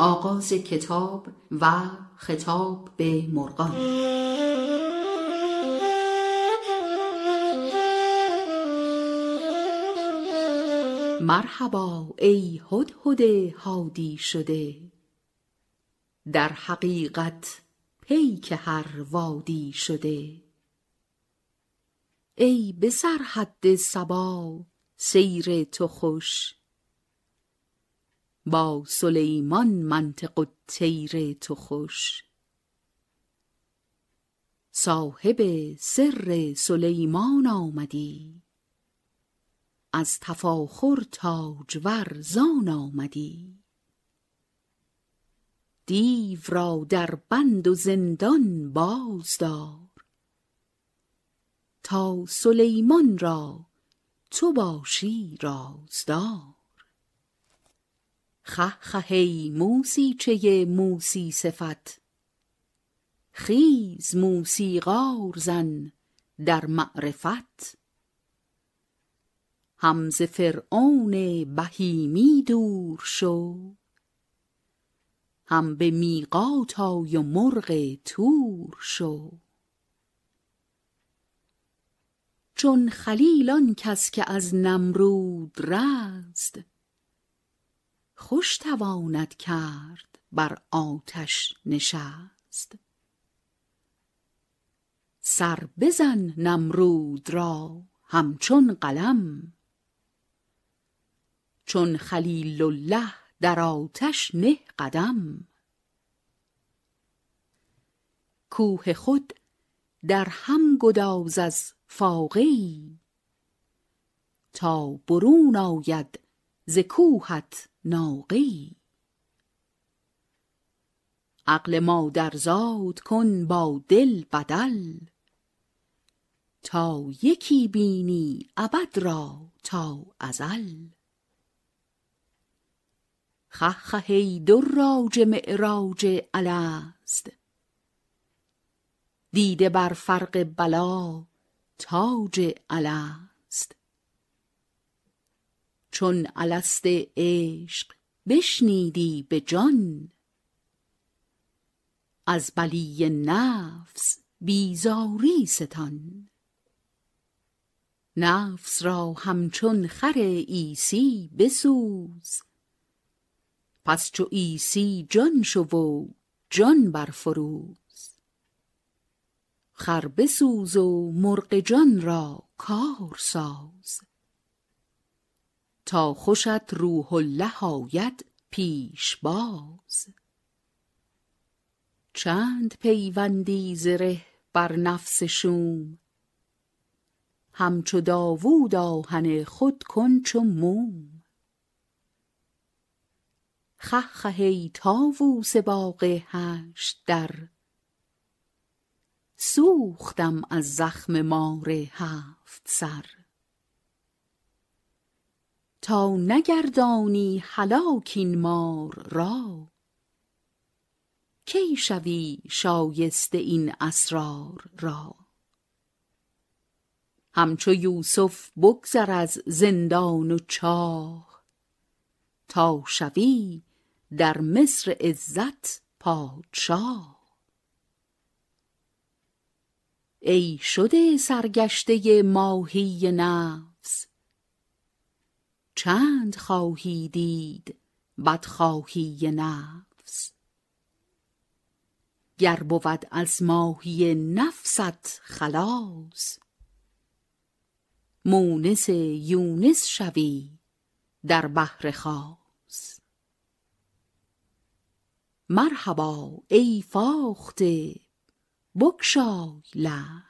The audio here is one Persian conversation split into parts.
آغاز کتاب و خطاب به مرغان. مرحبا ای هدهد هادی شده. در حقیقت پیک هر وادی شده. ای به سرحد صبا سیر تو خوش. با سلیمان منطق الطیر تو خوش. صاحب سر سلیمان آمدی. از تفاخر تاجور زان آمدی. دیو را در بند و زندان بازدار. تا سلیمان را تو باشی رازدار. خه خه ای موسیچه موسی صفت. خیز موسیقار زن در معرفت. هم ز فرعون بهیمی دور شو هم به میقات آی و مرغ طور شو. چون خلیل آن کس که از نمرود رست خوش تواند کرد بر آتش نشست. سر بزن نمرود را همچون قلم چون خلیل الله در آتش نه قدم. کوه خود در هم گداز از فاقه تا برون آید ز کوهت ناقه ای. عقل مادرزاد کن با دل بدل. تا یکی بینی ابد را تا ازل. خه خه ای دراج معراج الست. دیده بر فرق بلا تاج الست. چون الست عشق بشنیدی به جان. از بلی نفس بیزاری ستان. نفس را همچون خر عیسی بسوز. پس چو عیسی جان شو و جان برفروز. خر بسوز و مرغ جان را کار ساز. تا خوشت روح الله آید پیش باز. چند پیوندی زره بر نفس شوم همچو داوود آهن خود کن چو موم. ای طاووس باغ هشت در سوختم از زخم مار هفت سر. تا نگردانی هلاک این مار را. کی شوی شایسته این اسرار را؟ همچو یوسف بگذر از زندان و چاه تا شوی در مصر عزت پادشاه. ای شده سرگشته ماهی نفس چند خواهی دید بدخواهی نفس؟ گر بود از ماهی نفست خلاص مونس یونس شوی در بحر خاص. مرحبا ای فاخته بگشای لحن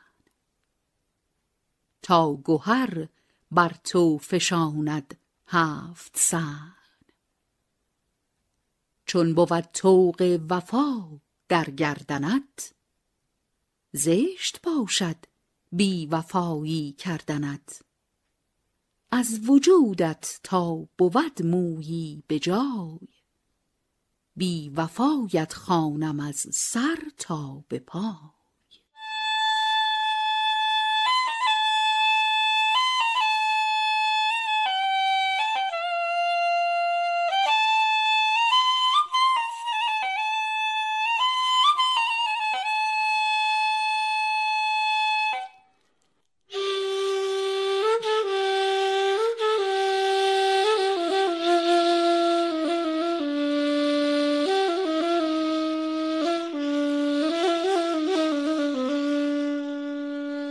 تا گهر بر تو فشاند هفت صحن چون بود طوق وفا در گردنت زشت باشد بی وفایی کردنت. از وجودت تا بود مویی به جای بی وفایت خوانم از سر تا به پای.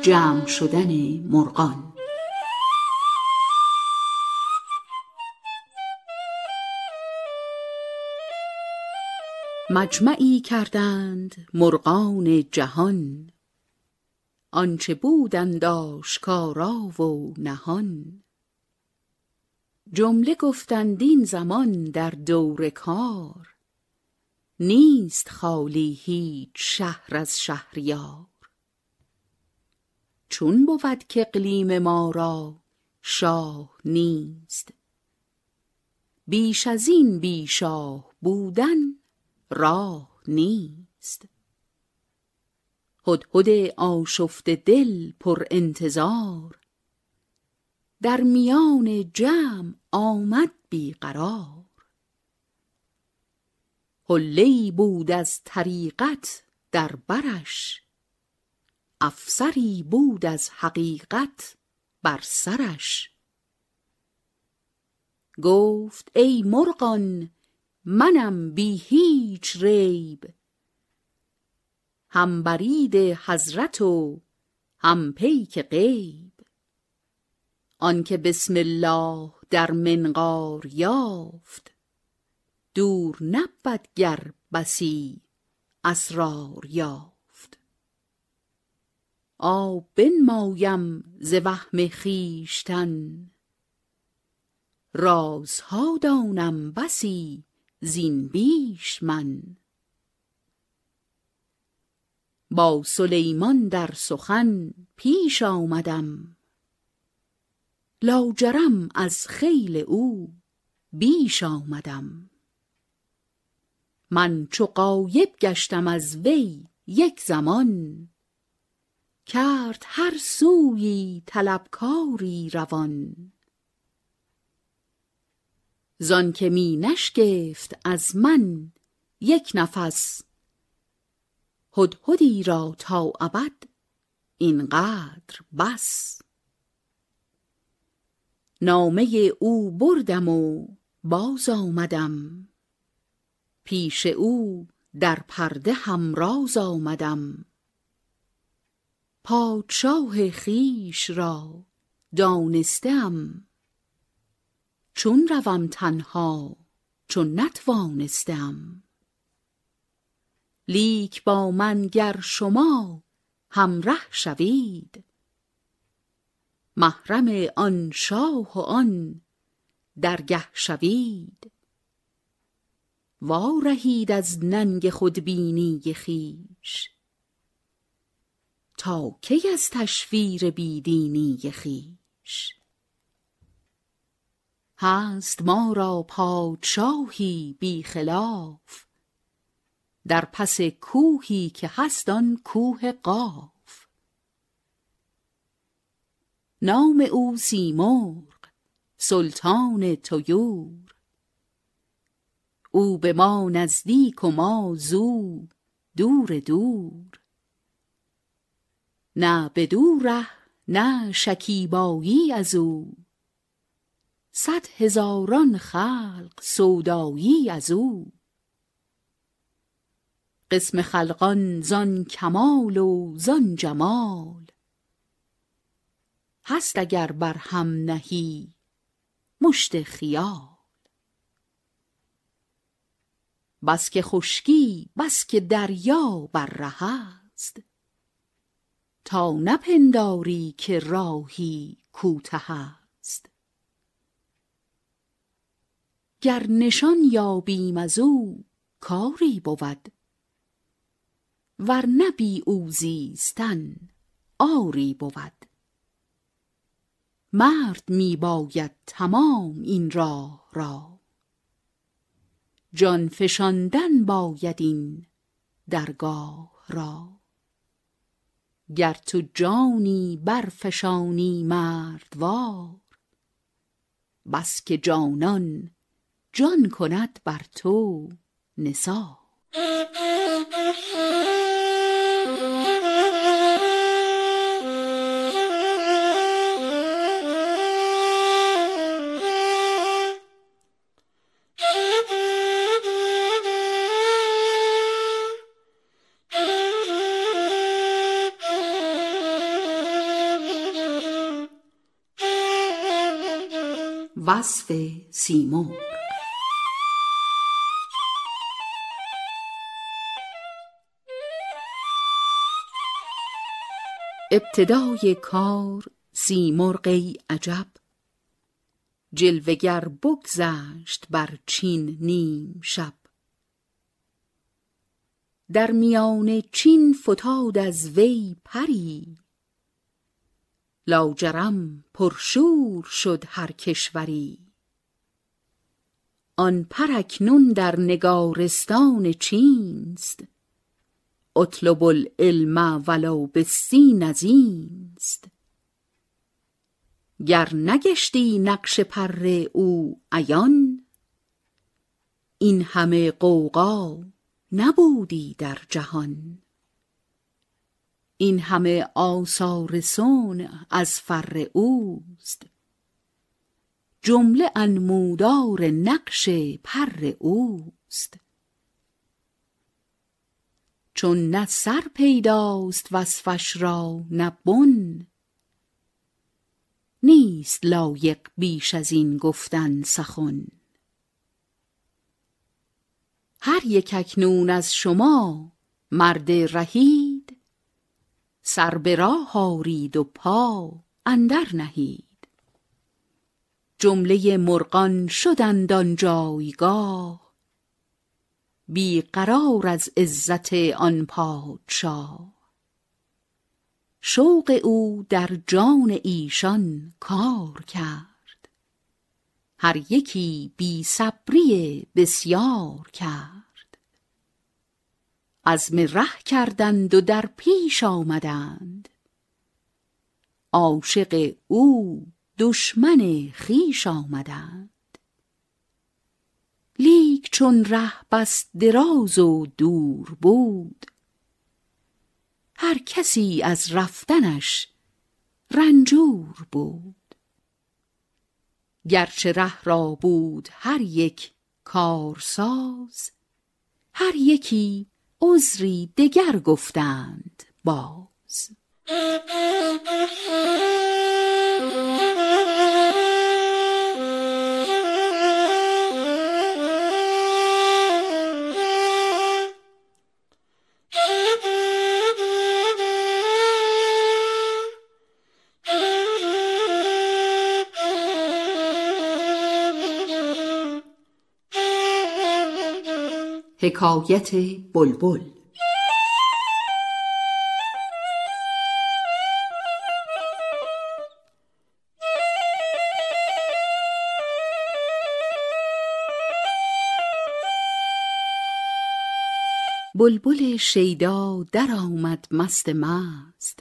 جمع شدن مرغان. مجمعی کردند مرغان جهان. آنچه بودند آشکارا و نهان. جمله گفتند این زمان در دور کار. نیست خالی هیچ شهر از شهریار. چون بود کاقلیم ما را شاه نیست. بیش ازین بی شاه بودن راه نیست. هدهد آشفته دل پر انتظار در میان جمع آمد بی قرار. حله ای بود از طریقت در برش افسری بود از حقیقت بر سرش. گفت ای مرغان منم بی هیچ ریب. هم برید حضرت و هم پیک غیب. آنکه بسم الله در منقار یافت دور نبود گر بسی اسرار یافت. آب بنمایم ز وهم خویشتن. رازها دانم بسی زین بیش من. با سلیمان در سخن پیش آمدم. لاجرم از خیل او بیش آمدم. من چو غایب گشتم از وی یک زمان کرد هر سویی طلبکاری روان. زانکه می نشگفت از من یک نفس هدهدی را تا ابد اینقدر بس. نامه او بردم و باز آمدم. پیش او در پرده همراز آمدم. پادشاه خویش را دانسته ام چون روم تنها چو نتوانسته ام لیک با من گر شما همره شوید. محرم آن شاه و آن درگه شوید. وا رهید از ننگ خودبینی خویش. تا کی از تشویر بی دینی خویش هست ما را پادشاهی بی خلاف در پس کوهی که هست آن کوه قاف. نام او سیمرغ سلطان طیور. او به ما نزدیک و ما زو دور دور. نه بدو ره نه شکیبایی ازو صد هزاران خلق سودایی ازو قسم خلقان زان کمال و زان جمال. هست اگر بر هم نهی مشت خیال. بس که خشکی بس که دریا بر ره است. تا نپنداری که راهی کوته است. گر نشان یابیم از او کاری بود. ور نبی او زیستن آری بود. مرد می باید تمام این راه را. جان فشاندن باید این درگاه را. گر تو جانی برفشانی مردوار. بس که جانان جان کند بر تو نثار. وصف سیمرغ. ابتدای کار سیمرغ ای عجب. جلوه گر بگذشت بر چین نیم شب. در میان چین فتاد از وی پری لاجرم پرشور شد هر کشوری. آن پر اکنون در نگارستان چینست. اطلب العلم ولو بالسین ازینست گر نگشتی نقش پر او عیان این همه غوغا نبودی در جهان. این همه آثار صنع از فر اوست. جمله انمودار نقش پر اوست. چون نه سر پیداست وصفش را نه بن. نیست لایق بیش ازین گفتن سخن. هر یک اکنون از شما مرد رهید سر به راه آرید و پا اندر نهید. جمله مرغان شدند آن جایگاه بی قرار از عزت آن پادشاه. شوق او در جان ایشان کار کرد هر یکی بی صبری بسیار کرد. عزم ره کردند و در پیش آمدند. عاشق او دشمن خویش آمدند. لیک چون ره بس دراز و دور بود هر کسی از رفتنش رنجور بود. گرچه ره را بود هر یک کارساز هر یکی عذری دگر گفتند باز. حکایت بلبل. بلبل شیدا درآمد مست مست.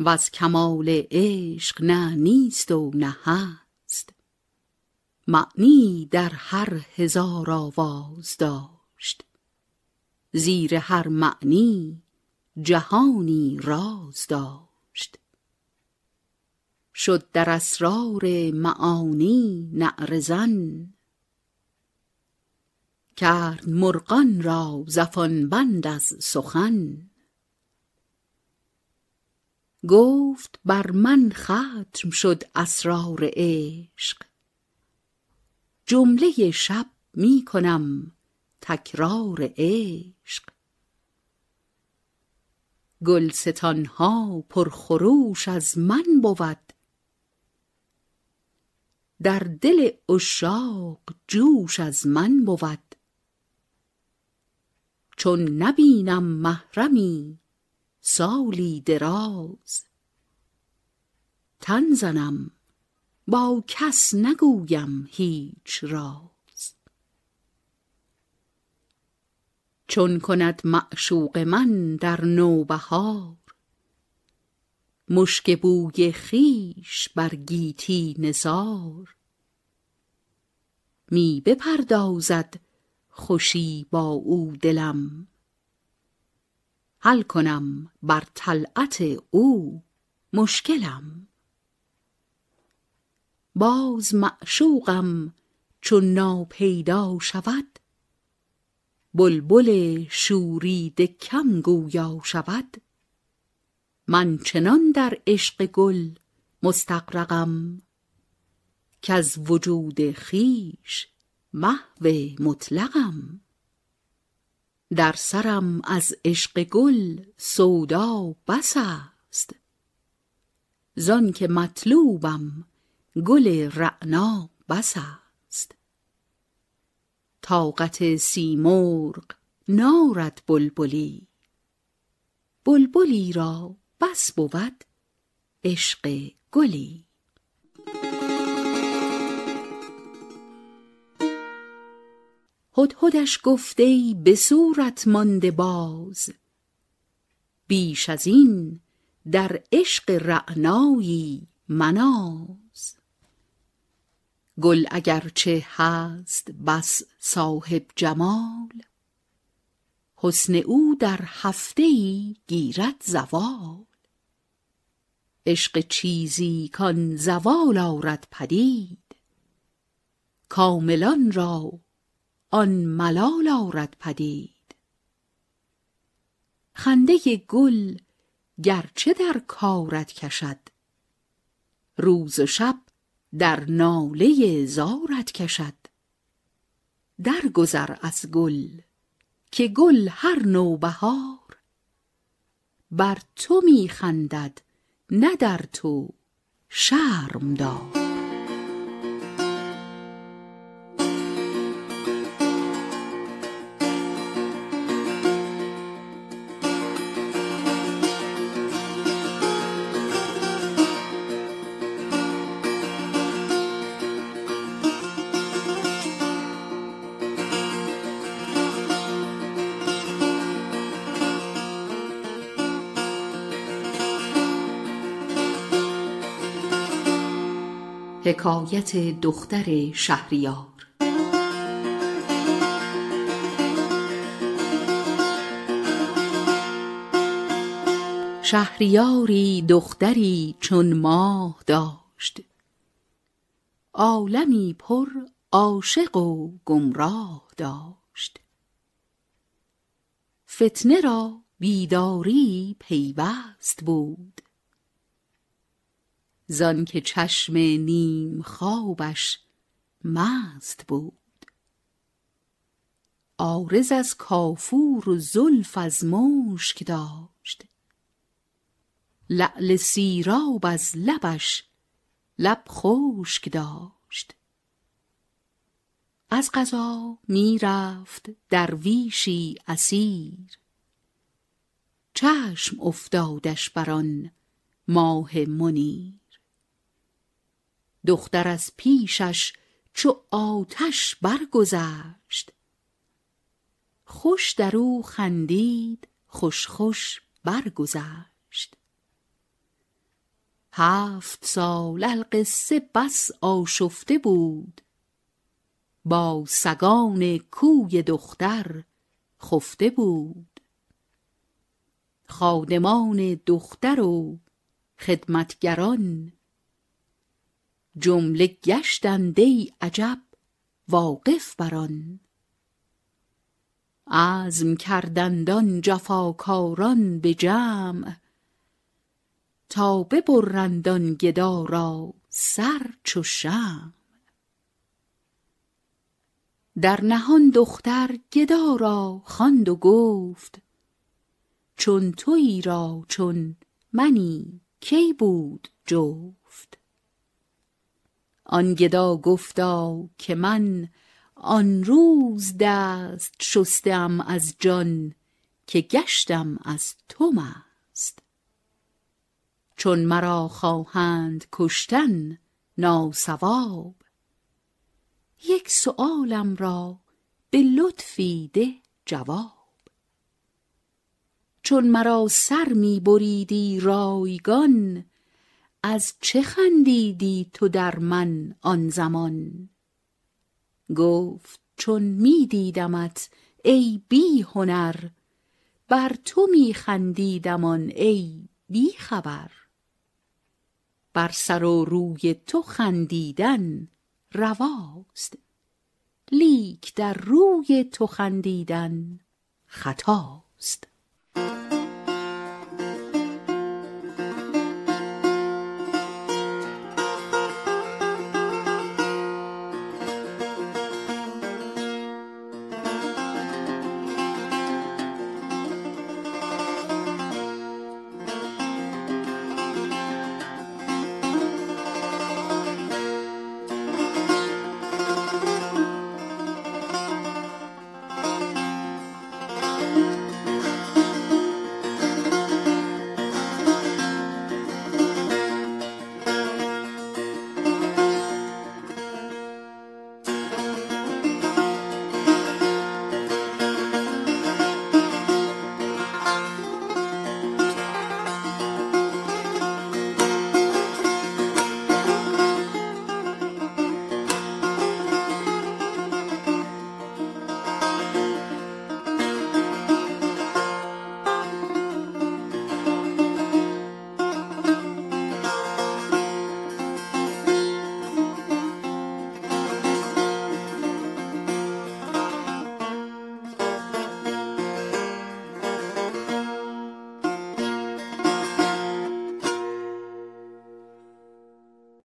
وز کمال عشق نه نیست و نه هست. معنیی در هر هزار آواز داشت. زیر هر معنی جهانی راز داشت. شد در اسرار معانی نعره زن. کرد مرغان را زفان بند از سخن. گفت بر من ختم شد اسرار عشق. جمله شب می کنم تکرار عشق. گلستان ها پر خروش از من بود. در دل اشاق جوش از من بود. چون نبینم محرمی سالی دراز. تن زنم با کس نگویم هیچ راز. چون کند معشوق من در نوبهار. مشک بوی خویش بر گیتی نثار می بپردازد خوشی با او دلم. حل کنم بر طلعت او مشکلم. باز معشوقم چون ناپیدا شود بلبل شوریده کم گویا شود. من چنان در عشق گل مستغرقم کز وجود خویش محو مطلقم. در سرم از عشق گل سودا بس است. زانکه مطلوبم گل رعنا بس است. طاقت سیمرغ نارد بلبلی. بلبلی را بس بود عشق گلی. هدهدش گفت ای به صورت مانده باز بیش از این در عشق رعنایی مناز. گل اگرچه هست بس صاحب جمال. حسن او در هفته ای گیرد زوال. عشق چیزی کان زوال آرد پدید. کاملان را آن ملال آرد پدید. خنده گل گرچه در کارت کشد روز و شب در ناله زارت کشد. درگذر از گل که گل هر نوبهار. بر تو می خندد نه در تو شرم دار. حکایت دختر شهریار. شهریاری دختری چون ماه داشت. عالمی پر عاشق و گمراه داشت. فتنه را بیداری پیوست بود. زانکه چشم نیم خوابش مست بود. عارض از کافور و زلف از مشک داشت. لعل سیراب از لبش لب خشک داشت. از قضا می رفت درویشی اسیر. چشم افتادش بر آن ماه منیر. دختر از پیشش چو آتش برگذشت. خوش در او خندید خوش خوش برگذشت. هفت سال القصه بس آشفته بود. با سگان کوی دختر خفته بود. خادمان دختر و خدمتگران جمله گشتند ای عجب واقف بر آن. عزم کردند آن جفاکاران به جمع تا ببرند آن گدا را سر چو شمع. در نهان دختر گدا را خواند و گفت چون تویی را چون منی کی بود جفت؟ آن گدا گفتا که من آن روز دست شستم از جان که گشتم از تو مست چون مرا خواهند کشتن ناصواب یک سؤالم را به لطفی ده جواب. چون مرا سر می بریدی رایگان از چه خندیدی تو در من آن زمان؟ گفت چون می دیدمت ای بی هنر بر تو می خندیدم آن ای بی خبر. بر سر و روی تو خندیدن رواست لیک در روی تو خندیدن خطاست.